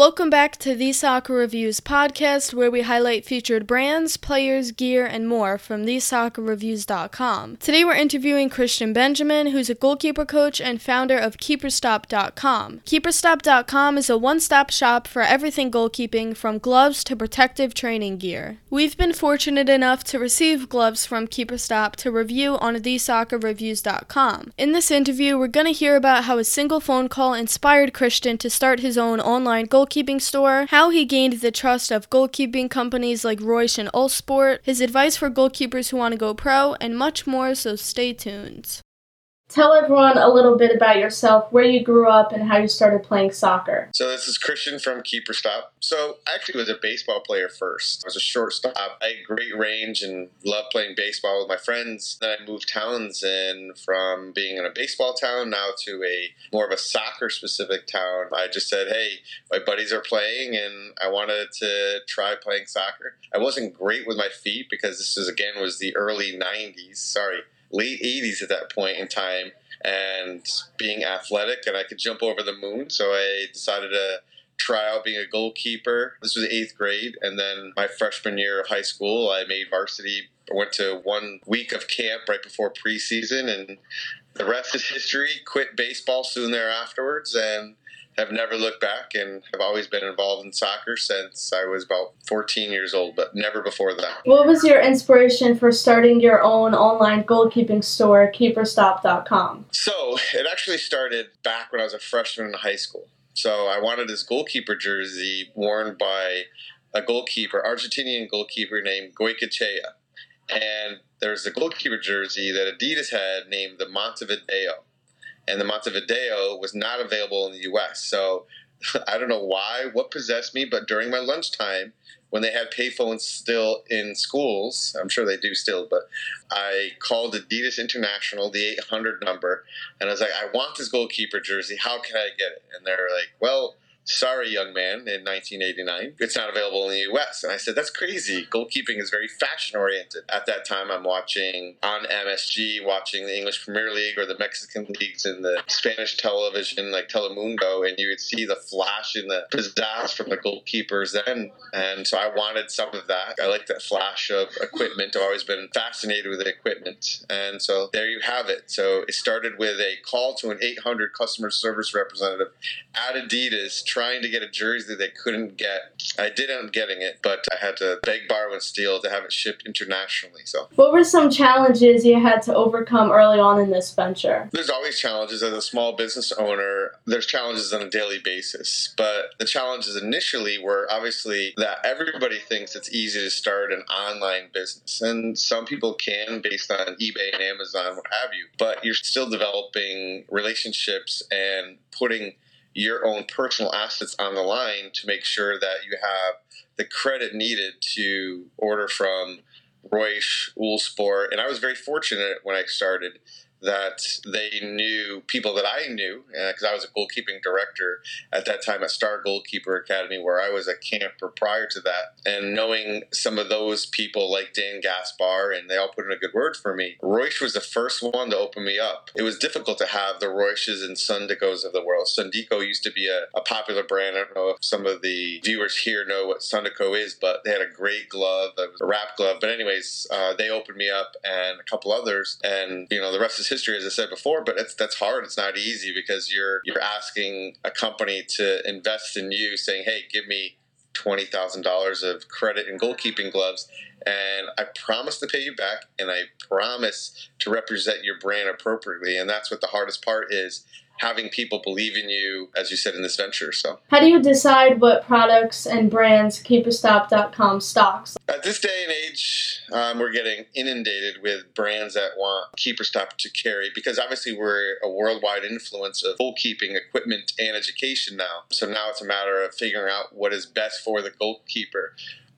Welcome back to the Soccer Reviews podcast, where we highlight featured brands, players, gear, and more from thesoccerreviews.com. Today we're interviewing Christian Benjamin, who's a goalkeeper coach and founder of KeeperStop.com. KeeperStop.com is a one stop shop for everything goalkeeping, from gloves to protective training gear. We've been fortunate enough to receive gloves from KeeperStop to review on thesoccerreviews.com. In this interview, we're going to hear about how a single phone call inspired Christian to start his own online goalkeeping goalkeeping store, how he gained the trust of goalkeeping companies like Reusch and Uhlsport, his advice for goalkeepers who want to go pro, and much more, so stay tuned. Tell everyone a little bit about yourself, where you grew up, and how you started playing soccer. So this is Christian from Keeper Stop. So I actually was a baseball player first. I was a shortstop. I had great range and loved playing baseball with my friends. Then I moved towns and from being in a baseball town now to a more of a soccer specific town. I just said, hey, my buddies are playing and I wanted to try playing soccer. I wasn't great with my feet because this is again was the early 90s. Sorry late 80s at that point in time and being athletic and I could jump over the moon. So I decided to try out being a goalkeeper. This was eighth grade. And then my freshman year of high school, I made varsity. I went to one week of camp right before preseason and the rest is history. Quit baseball soon thereafterwards and have never looked back and have always been involved in soccer since I was about 14 years old, but never before that. What was your inspiration for starting your own online goalkeeping store, keeperstop.com? So, it actually started back when I was a freshman in high school. So, I wanted this goalkeeper jersey worn by a goalkeeper, Argentinian goalkeeper named Goycochea. And there's a goalkeeper jersey that Adidas had named the Montevideo and the Montevideo was not available in the U.S. So I don't know why, what possessed me, but during my lunchtime, when they had payphones still in schools, I'm sure they do still, but I called Adidas International, the 800 number, and I was like, I want this goalkeeper jersey. How can I get it? And they're like, well, sorry, young man, in 1989, it's not available in the US. And I said, that's crazy. Goalkeeping is very fashion oriented. At that time, I'm watching on MSG, watching the English Premier League or the Mexican leagues in the Spanish television, like Telemundo, and you would see the flash and the pizzazz from the goalkeepers then. And so I wanted some of that. I like that flash of equipment. I've always been fascinated with equipment. And so there you have it. So it started with a call to an 800 customer service representative at Adidas trying to get a jersey they couldn't get. I did end up getting it, but I had to beg, borrow, and steal to have it shipped internationally. So, what were some challenges you had to overcome early on in this venture? There's always challenges as a small business owner. There's challenges on a daily basis, but the challenges initially were obviously that everybody thinks it's easy to start an online business, and some people can based on eBay and Amazon, what have you. But you're still developing relationships and putting your own personal assets on the line to make sure that you have the credit needed to order from Reusch, Uhlsport. And I was very fortunate when I started that they knew people that I knew because uh, I was a goalkeeping director at that time at Star Goalkeeper Academy, where I was a camper prior to that. And knowing some of those people like Dan Gaspar, and they all put in a good word for me. Reusch was the first one to open me up. It was difficult to have the Reusch's and Sondicos of the world. Sondico used to be a, a popular brand. I don't know if some of the viewers here know what Sondico is, but they had a great glove, a wrap glove. But anyways, uh, they opened me up and a couple others, and you know the rest is history, as I said before. But it's that's hard. It's not easy because you're you're asking a company to invest in you, saying, "Hey, give me twenty thousand dollars of credit and goalkeeping gloves." And I promise to pay you back, and I promise to represent your brand appropriately. And that's what the hardest part is having people believe in you, as you said, in this venture. So, how do you decide what products and brands KeeperStop.com stocks? At this day and age, um, we're getting inundated with brands that want KeeperStop to carry because obviously we're a worldwide influence of goalkeeping equipment and education now. So now it's a matter of figuring out what is best for the goalkeeper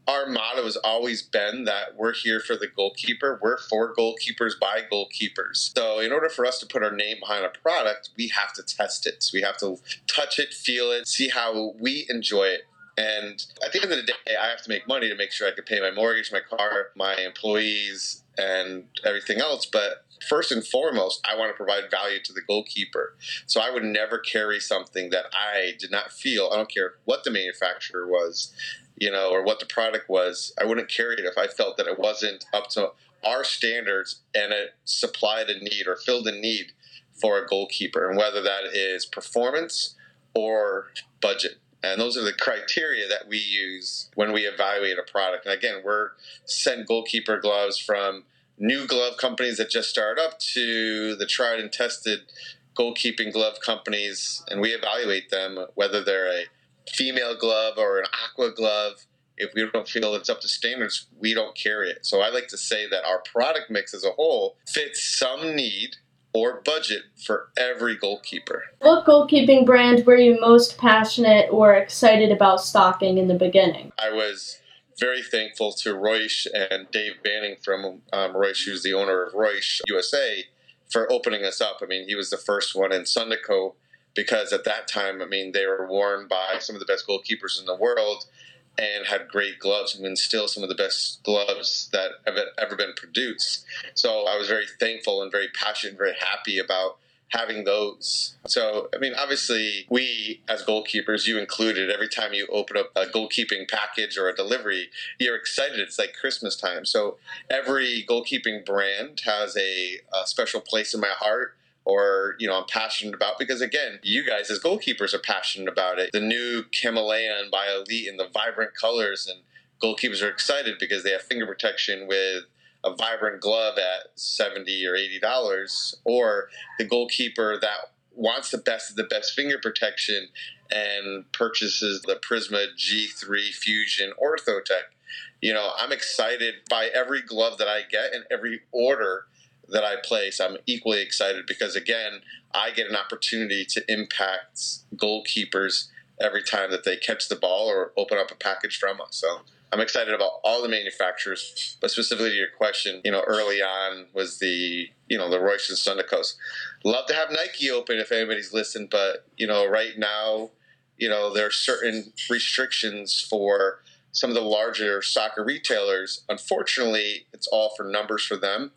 our motto has always been that we're here for the goalkeeper. We're for goalkeepers by goalkeepers. So, in order for us to put our name behind a product, we have to test it. We have to touch it, feel it, see how we enjoy it. And at the end of the day, I have to make money to make sure I can pay my mortgage, my car, my employees, and everything else. But first and foremost, I want to provide value to the goalkeeper. So I would never carry something that I did not feel, I don't care what the manufacturer was, you know, or what the product was, I wouldn't carry it if I felt that it wasn't up to our standards and it supplied a need or filled a need for a goalkeeper, and whether that is performance or budget. And those are the criteria that we use when we evaluate a product. And again, we're sent goalkeeper gloves from new glove companies that just start up to the tried and tested goalkeeping glove companies, and we evaluate them whether they're a female glove or an aqua glove. If we don't feel it's up to standards, we don't carry it. So I like to say that our product mix as a whole fits some need or budget for every goalkeeper. What goalkeeping brand were you most passionate or excited about stocking in the beginning? I was very thankful to Reusch and Dave Banning from um, Reusch, who's the owner of Reusch USA, for opening us up. I mean, he was the first one in Sondico because at that time, I mean, they were worn by some of the best goalkeepers in the world and had great gloves. I mean, still some of the best gloves that have ever been produced. So I was very thankful and very passionate, very happy about having those. So, I mean, obviously, we as goalkeepers, you included, every time you open up a goalkeeping package or a delivery, you're excited. It's like Christmas time. So, every goalkeeping brand has a, a special place in my heart or you know I'm passionate about because again, you guys as goalkeepers are passionate about it. The new Kameleon by Elite and the vibrant colors and goalkeepers are excited because they have finger protection with a vibrant glove at 70 or 80 dollars or the goalkeeper that wants the best of the best finger protection and purchases the Prisma G3 Fusion Ortho-Tec. You know, I'm excited by every glove that I get and every order that I place, I'm equally excited because again, I get an opportunity to impact goalkeepers every time that they catch the ball or open up a package from us. So I'm excited about all the manufacturers, but specifically to your question, you know, early on was the you know the Reusch and Sondicos. Love to have Nike open if anybody's listened, but you know, right now, you know, there are certain restrictions for some of the larger soccer retailers. Unfortunately, it's all for numbers for them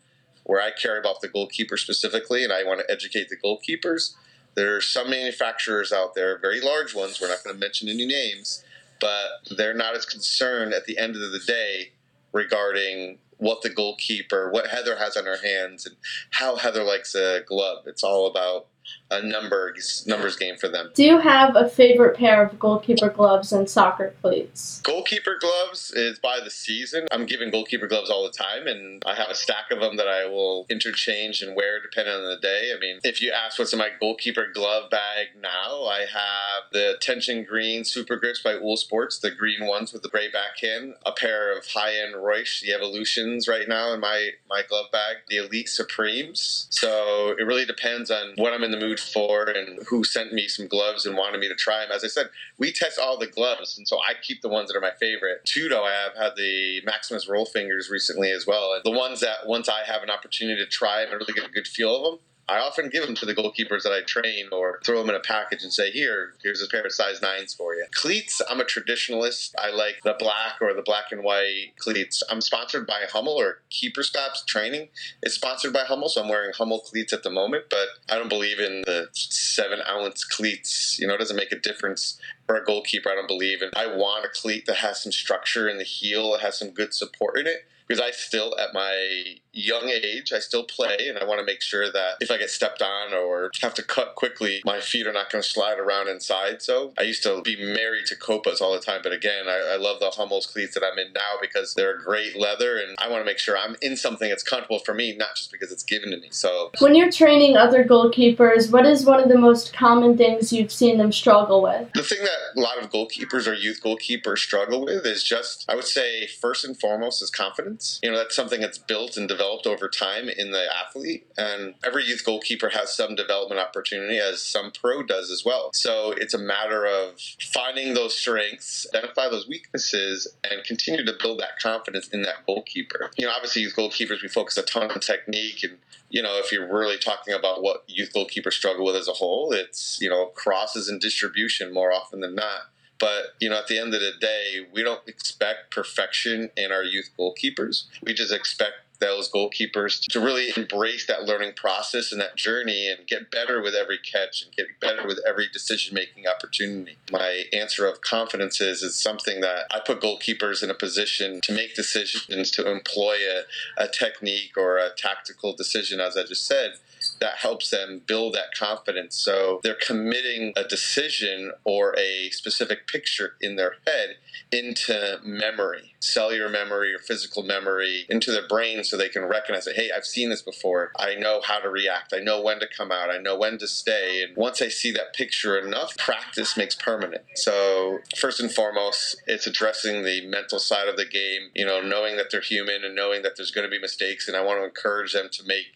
where I care about the goalkeeper specifically and I want to educate the goalkeepers. There are some manufacturers out there, very large ones, we're not going to mention any names, but they're not as concerned at the end of the day regarding what the goalkeeper, what Heather has on her hands, and how Heather likes a glove. It's all about a numbers numbers game for them. Do you have a favorite pair of goalkeeper gloves and soccer cleats? Goalkeeper gloves is by the season. I'm giving goalkeeper gloves all the time, and I have a stack of them that I will interchange and wear depending on the day. I mean, if you ask what's in my goalkeeper glove bag now, I have the tension green super grips by Uhl Sports, the green ones with the gray back backhand, a pair of high end Reusch, the Evolutions right now in my my glove bag, the Elite Supremes. So it really depends on what I'm in the mood for and who sent me some gloves and wanted me to try them. As I said, we test all the gloves, and so I keep the ones that are my favorite. Tudo, I have had the Maximus roll fingers recently as well. And the ones that once I have an opportunity to try and really get a good feel of them, I often give them to the goalkeepers that I train or throw them in a package and say, here, here's a pair of size nines for you. Cleats, I'm a traditionalist. I like the black or the black and white cleats. I'm sponsored by Hummel or Keeper Stops Training is sponsored by Hummel, so I'm wearing Hummel cleats at the moment, but I don't believe in the seven ounce cleats. You know, it doesn't make a difference for a goalkeeper, I don't believe. And I want a cleat that has some structure in the heel, it has some good support in it because I still, at my young age, I still play, and I want to make sure that if I get stepped on or have to cut quickly, my feet are not going to slide around inside. So I used to be married to Copas all the time, but again, I, I love the Hummels cleats that I'm in now because they're great leather, and I want to make sure I'm in something that's comfortable for me, not just because it's given to me. So when you're training other goalkeepers, what is one of the most common things you've seen them struggle with? The thing that a lot of goalkeepers or youth goalkeepers struggle with is just, I would say, first and foremost, is confidence. You know, that's something that's built and developed over time in the athlete. And every youth goalkeeper has some development opportunity, as some pro does as well. So it's a matter of finding those strengths, identify those weaknesses, and continue to build that confidence in that goalkeeper. You know, obviously, youth goalkeepers, we focus a ton on technique and you know, if you're really talking about what youth goalkeepers struggle with as a whole, it's, you know, crosses and distribution more often than not. But, you know, at the end of the day, we don't expect perfection in our youth goalkeepers. We just expect those goalkeepers to really embrace that learning process and that journey and get better with every catch and get better with every decision making opportunity. My answer of confidence is is something that I put goalkeepers in a position to make decisions, to employ a, a technique or a tactical decision, as I just said, that helps them build that confidence. So they're committing a decision or a specific picture in their head into memory, cellular memory or physical memory, into their brain so they can recognize it. Hey, I've seen this before. I know how to react. I know when to come out. I know when to stay. And once I see that picture enough, practice makes permanent. So, first and foremost, it's addressing the mental side of the game, you know, knowing that they're human and knowing that there's going to be mistakes. And I want to encourage them to make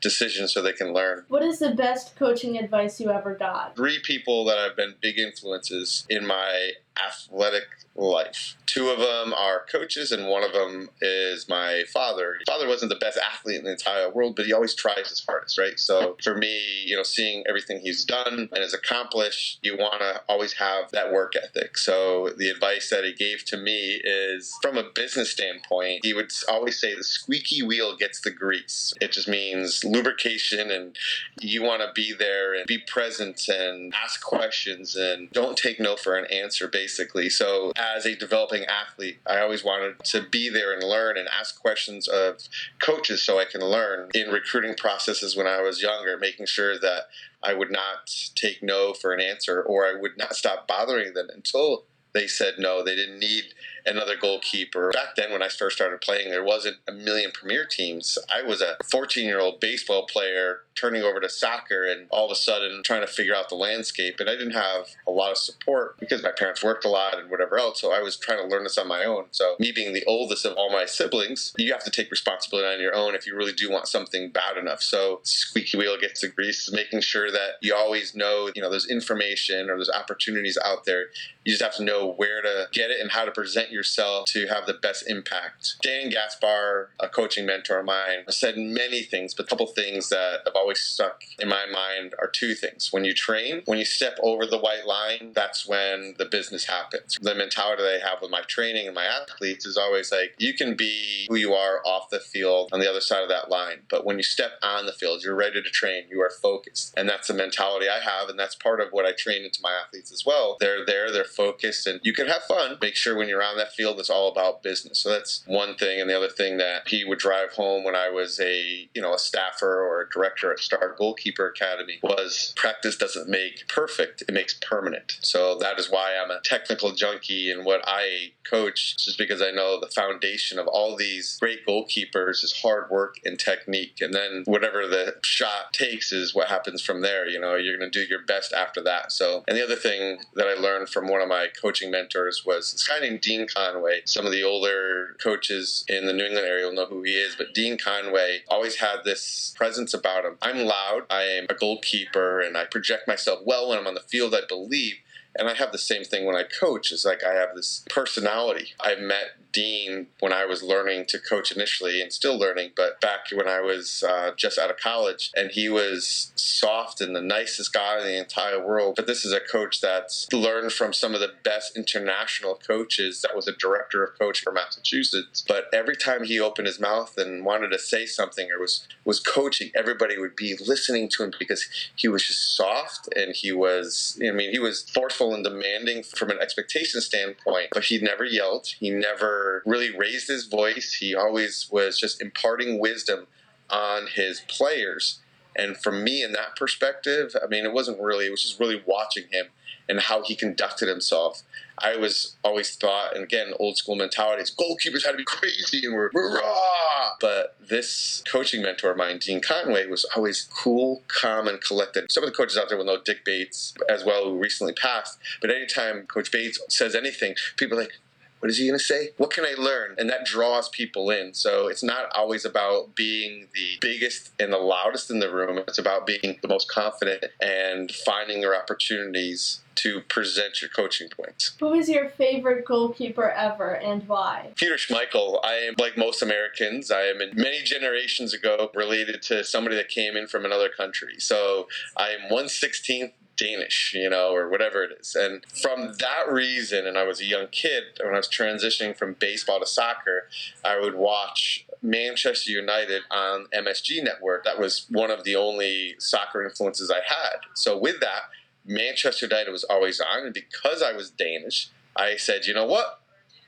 decisions so they can learn. What is the best coaching advice you ever got? Three people that have been big influences in my athletic life. Two of them are coaches, and one of them is my father. Father wasn't the best athlete in the entire world, but he always tries his hardest, right? So for me, you know, seeing everything he's done and has accomplished, you want to always have that work ethic. So the advice that he gave to me is from a business standpoint, he would always say the squeaky wheel gets the grease. It just means lubrication, and you want to be there and be present and ask questions and don't take no for an answer, basically. So as a developing athlete, I always wanted to be there and learn and ask questions of coaches so I can learn in recruiting processes when I was younger, making sure that I would not take no for an answer or I would not stop bothering them until they said no. They didn't need another goalkeeper. Back then, when I first started playing, there wasn't a million premier teams. I was a 14 year old baseball player turning over to soccer and all of a sudden trying to figure out the landscape. And I didn't have a lot of support because my parents worked a lot and whatever else. So I was trying to learn this on my own. So, me being the oldest of all my siblings, you have to take responsibility on your own if you really do want something bad enough. So, squeaky wheel gets the grease, making sure that you always know, you know, there's information or there's opportunities out there. You just have to know where to get it and how to present yourself to have the best impact. Dan Gaspar, a coaching mentor of mine, said many things, but a couple things that have always always stuck in my mind are two things. When you train, when you step over the white line, that's when the business happens. The mentality that I have with my training and my athletes is always like, you can be who you are off the field on the other side of that line. But when you step on the field, you're ready to train, you are focused. And that's the mentality I have. And that's part of what I train into my athletes as well. They're there, they're focused, and you can have fun. Make sure when you're on that field, it's all about business. So that's one thing. And the other thing that he would drive home when I was a, you know, a staffer or a director Star Goalkeeper Academy was practice doesn't make perfect, it makes permanent. So that is why I'm a technical junkie and what I coach, just because I know the foundation of all these great goalkeepers is hard work and technique. And then whatever the shot takes is what happens from there. You know, you're going to do your best after that. So, and the other thing that I learned from one of my coaching mentors was this guy named Dean Conway. Some of the older coaches in the New England area will know who he is, but Dean Conway always had this presence about him. I'm loud. I am a goalkeeper and I project myself well when I'm on the field, I believe. And I have the same thing when I coach. It's like I have this personality. I've met Dean when I was learning to coach initially and still learning, but back when I was uh, just out of college, and he was soft and the nicest guy in the entire world. But this is a coach that's learned from some of the best international coaches. That was a director of coaching for Massachusetts. But every time he opened his mouth and wanted to say something or was was coaching, everybody would be listening to him because he was just soft and he was. I mean, he was forceful and demanding from an expectation standpoint, but he never yelled. He never really raised his voice. He always was just imparting wisdom on his players. And from me, in that perspective, I mean, it wasn't really, it was just really watching him and how he conducted himself. I was always thought, and again, old school mentalities, goalkeepers had to be crazy and we're raw. But this coaching mentor of mine, Dean Conway, was always cool, calm, and collected. Some of the coaches out there will know Dick Bates as well, who recently passed. But anytime Coach Bates says anything, people are like, what is he going to say? What can I learn? And that draws people in. So it's not always about being the biggest and the loudest in the room. It's about being the most confident and finding your opportunities to present your coaching points. Who is your favorite goalkeeper ever and why? Peter Schmeichel. I am like most Americans. I am many generations ago related to somebody that came in from another country. So I am 116th Danish, you know, or whatever it is. And from that reason, and I was a young kid when I was transitioning from baseball to soccer, I would watch Manchester United on MSG Network. That was one of the only soccer influences I had. So with that, Manchester United was always on, and because I was Danish, I said, you know what?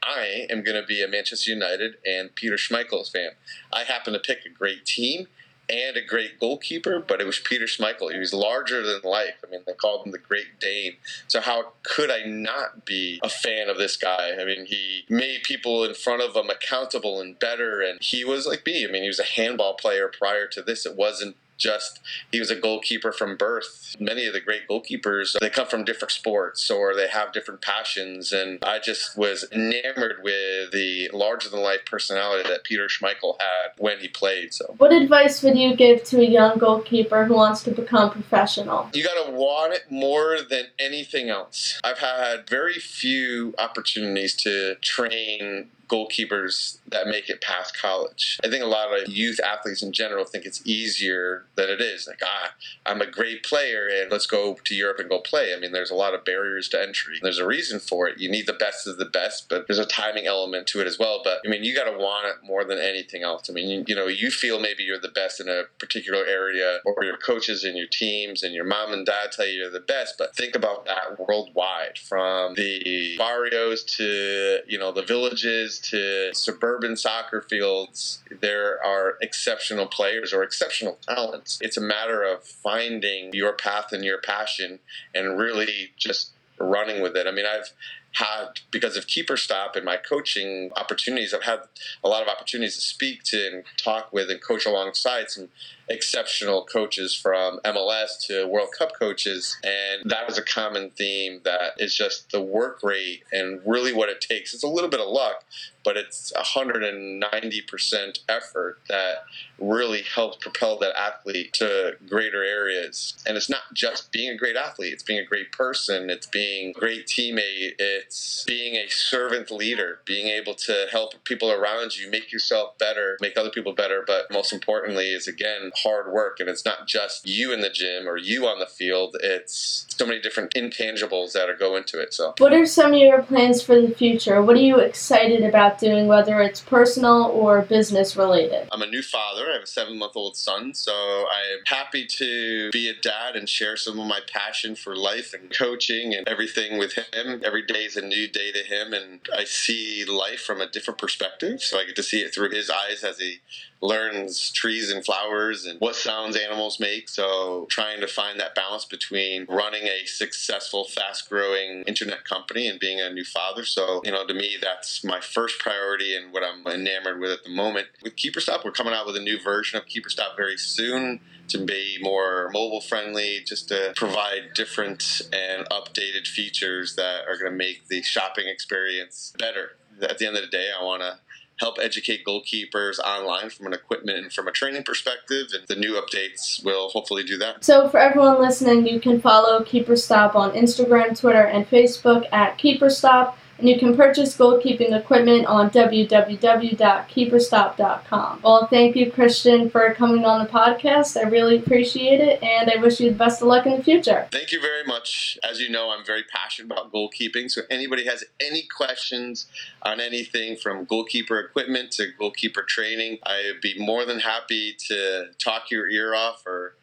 I am going to be a Manchester United and Peter Schmeichel's fan. I happen to pick a great team and a great goalkeeper, but it was Peter Schmeichel. He was larger than life. I mean, they called him the Great Dane. So how could I not be a fan of this guy? I mean, he made people in front of him accountable and better, and he was like me. I mean, he was a handball player prior to this. It wasn't just he was a goalkeeper from birth. Many of the great goalkeepers they come from different sports or they have different passions, and I just was enamored with the larger than life personality that Peter Schmeichel had when he played. So, what advice would you give to a young goalkeeper who wants to become professional? You got to want it more than anything else. I've had very few opportunities to train goalkeepers that make it past college. I think a lot of youth athletes in general think it's easier than it is. Like, ah, I'm a great player and let's go to Europe and go play. I mean, there's a lot of barriers to entry. There's a reason for it. You need the best of the best, but there's a timing element to it as well. But I mean, you got to want it more than anything else. I mean, you, you know, you feel maybe you're the best in a particular area or your coaches and your teams and your mom and dad tell you you're the best, but think about that worldwide from the barrios to, you know, the villages to suburban soccer fields, there are exceptional players or exceptional talents. It's a matter of finding your path and your passion and really just running with it. I mean, I've had because of keeper stop and my coaching opportunities i've had a lot of opportunities to speak to and talk with and coach alongside some exceptional coaches from MLS to World Cup coaches. And that is a common theme that is just the work rate and really what it takes. It's a little bit of luck, but it's 190% effort that really helps propel that athlete to greater areas. And it's not just being a great athlete, it's being a great person, it's being a great teammate, it's being a servant leader, being able to help people around you make yourself better, make other people better, but most importantly is again hard work and it's not just you in the gym or you on the field, it's so many different intangibles that are go into it. So What are some of your plans for the future? What are you excited about doing whether it's personal or business related? I'm a new father. I have a seven month old son, so I'm happy to be a dad and share some of my passion for life and coaching and everything with him. Every day is a new day to him, and I see life from a different perspective. So I get to see it through his eyes as he learns trees and flowers and what sounds animals make. So trying to find that balance between running a successful, fast growing internet company and being a new father. So, you know, to me, that's my first priority and what I'm enamored with at the moment. With KeeperStop, we're coming out with a new version of KeeperStop very soon to be more mobile friendly, just to provide different and updated features that are going to make the shopping experience better. At the end of the day, I want to help educate goalkeepers online from an equipment and from a training perspective. And the new updates will hopefully do that. So, for everyone listening, you can follow KeeperStop on Instagram, Twitter, and Facebook at KeeperStop and you can purchase goalkeeping equipment on www.keeperstop.com. Well, thank you, Christian, for coming on the podcast. I really appreciate it, and I wish you the best of luck in the future. Thank you very much. As you know, I'm very passionate about goalkeeping, so anybody has any questions on anything from goalkeeper equipment to goalkeeper training, I'd be more than happy to talk your ear off or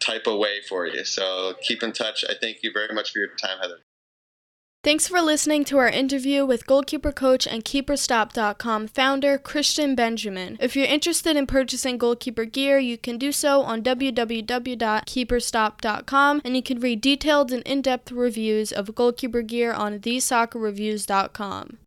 type away for you. So keep in touch. I thank you very much for your time, Heather. Thanks for listening to our interview with goalkeeper coach and KeeperStop.com founder Christian Benjamin. If you're interested in purchasing goalkeeper gear, you can do so on www.keeperstop.com and you can read detailed and in depth reviews of goalkeeper gear on thesoccerreviews.com.